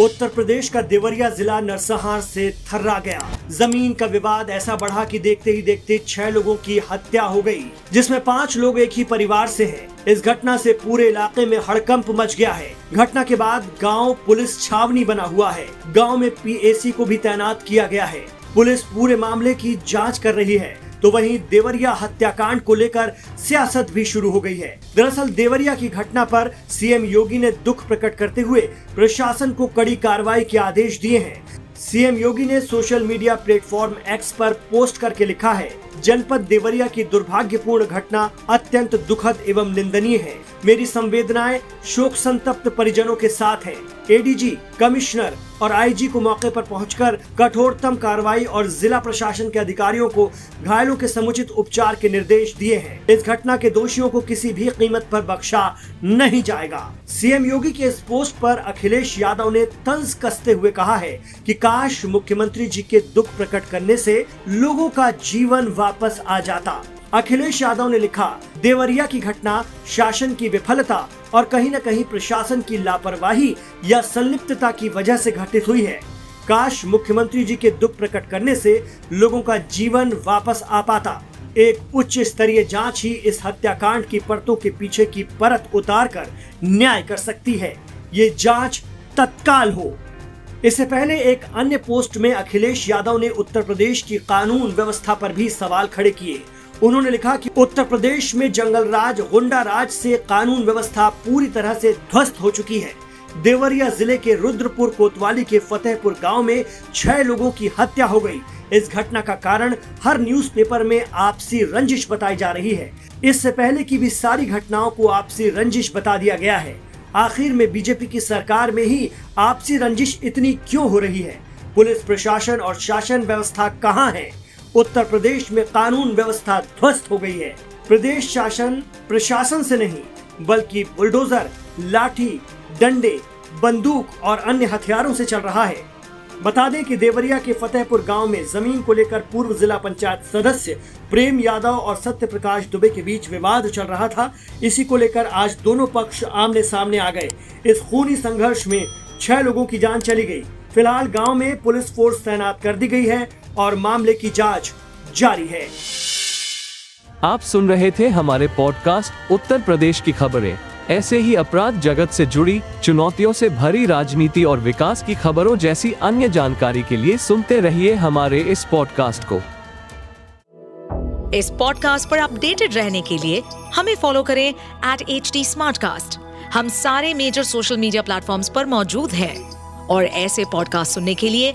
उत्तर प्रदेश का देवरिया जिला नरसंहार से थर्रा गया। ज़मीन का विवाद ऐसा बढ़ा कि देखते ही देखते छह लोगों की हत्या हो गई, जिसमें पाँच लोग एक ही परिवार से हैं। इस घटना से पूरे इलाके में हड़कंप मच गया है। घटना के बाद गाँव पुलिस छावनी बना हुआ है। गाँव में पीएसी को भी तैनात किया गया है। पुलिस पूरे मामले की जाँच कर रही है। तो वहीं देवरिया हत्याकांड को लेकर सियासत भी शुरू हो गई है। दरअसल देवरिया की घटना पर सीएम योगी ने दुख प्रकट करते हुए प्रशासन को कड़ी कार्रवाई के आदेश दिए हैं। सीएम योगी ने सोशल मीडिया प्लेटफॉर्म एक्स पर पोस्ट करके लिखा है, जनपद देवरिया की दुर्भाग्यपूर्ण घटना अत्यंत दुखद एवं निंदनीय है। मेरी संवेदनाएँ शोक संतप्त परिजनों के साथ है। एडीजी कमिश्नर और आईजी को मौके पर पहुंचकर कठोरतम कार्रवाई और जिला प्रशासन के अधिकारियों को घायलों के समुचित उपचार के निर्देश दिए हैं। इस घटना के दोषियों को किसी भी कीमत पर बख्शा नहीं जाएगा। सीएम योगी के इस पोस्ट पर अखिलेश यादव ने तंज कसते हुए कहा है कि काश मुख्यमंत्री जी के दुख प्रकट करने से लोगों का जीवन वापस आ जाता। अखिलेश यादव ने लिखा, देवरिया की घटना, शासन की विफलता और कहीं न कहीं प्रशासन की लापरवाही या संलिप्तता की वजह से घटित हुई है। काश मुख्यमंत्री जी के दुख प्रकट करने से लोगों का जीवन वापस आ पाता। एक उच्च स्तरीय जाँच ही इस हत्याकांड की परतों के पीछे की परत उतार कर न्याय कर सकती है। ये जाँच तत्काल हो। इससे पहले एक अन्य पोस्ट में अखिलेश यादव ने उत्तर प्रदेश की कानून व्यवस्था पर भी सवाल खड़े किए। उन्होंने लिखा कि उत्तर प्रदेश में जंगल राज गुंडा राज से कानून व्यवस्था पूरी तरह से ध्वस्त हो चुकी है। देवरिया ज़िले के रुद्रपुर कोतवाली के फतेहपुर गाँव में छह लोगों की हत्या हो गई। इस घटना का कारण हर न्यूज़पेपर में आपसी रंजिश बताई जा रही है। इससे पहले की भी सारी घटनाओं को आपसी रंजिश बता दिया गया है। आखिर में बीजेपी की सरकार में ही आपसी रंजिश इतनी क्यों हो रही है? पुलिस, प्रशासन और शासन व्यवस्था कहाँ है? उत्तर प्रदेश में कानून व्यवस्था ध्वस्त हो गई है। प्रदेश शासन प्रशासन से नहीं, बल्कि बुलडोजर, लाठी, डंडे, बंदूक और अन्य हथियारों से चल रहा है। बता दें कि देवरिया के फतेहपुर गाँव में ज़मीन को लेकर पूर्व जिला पंचायत सदस्य प्रेम यादव और सत्य प्रकाश दुबे के बीच विवाद चल रहा था। इसी को लेकर आज दोनों पक्ष आमने सामने आ गए। इस खूनी संघर्ष में छह लोगों की जान चली गई। फ़िलहाल गाँव में पुलिस फोर्स तैनात कर दी गई है। और मामले की जाँच जारी है। आप सुन रहे थे हमारे पॉडकास्ट उत्तर प्रदेश की खबरें। ऐसे ही अपराध जगत से जुड़ी चुनौतियों से भरी राजनीति और विकास की खबरों जैसी अन्य जानकारी के लिए सुनते रहिए हमारे इस पॉडकास्ट को। इस पॉडकास्ट पर अपडेटेड रहने के लिए हमें फॉलो करें एट एच डी हम सारे मेजर सोशल मीडिया प्लेटफॉर्म पर मौजूद हैं। और ऐसे पॉडकास्ट सुनने के लिए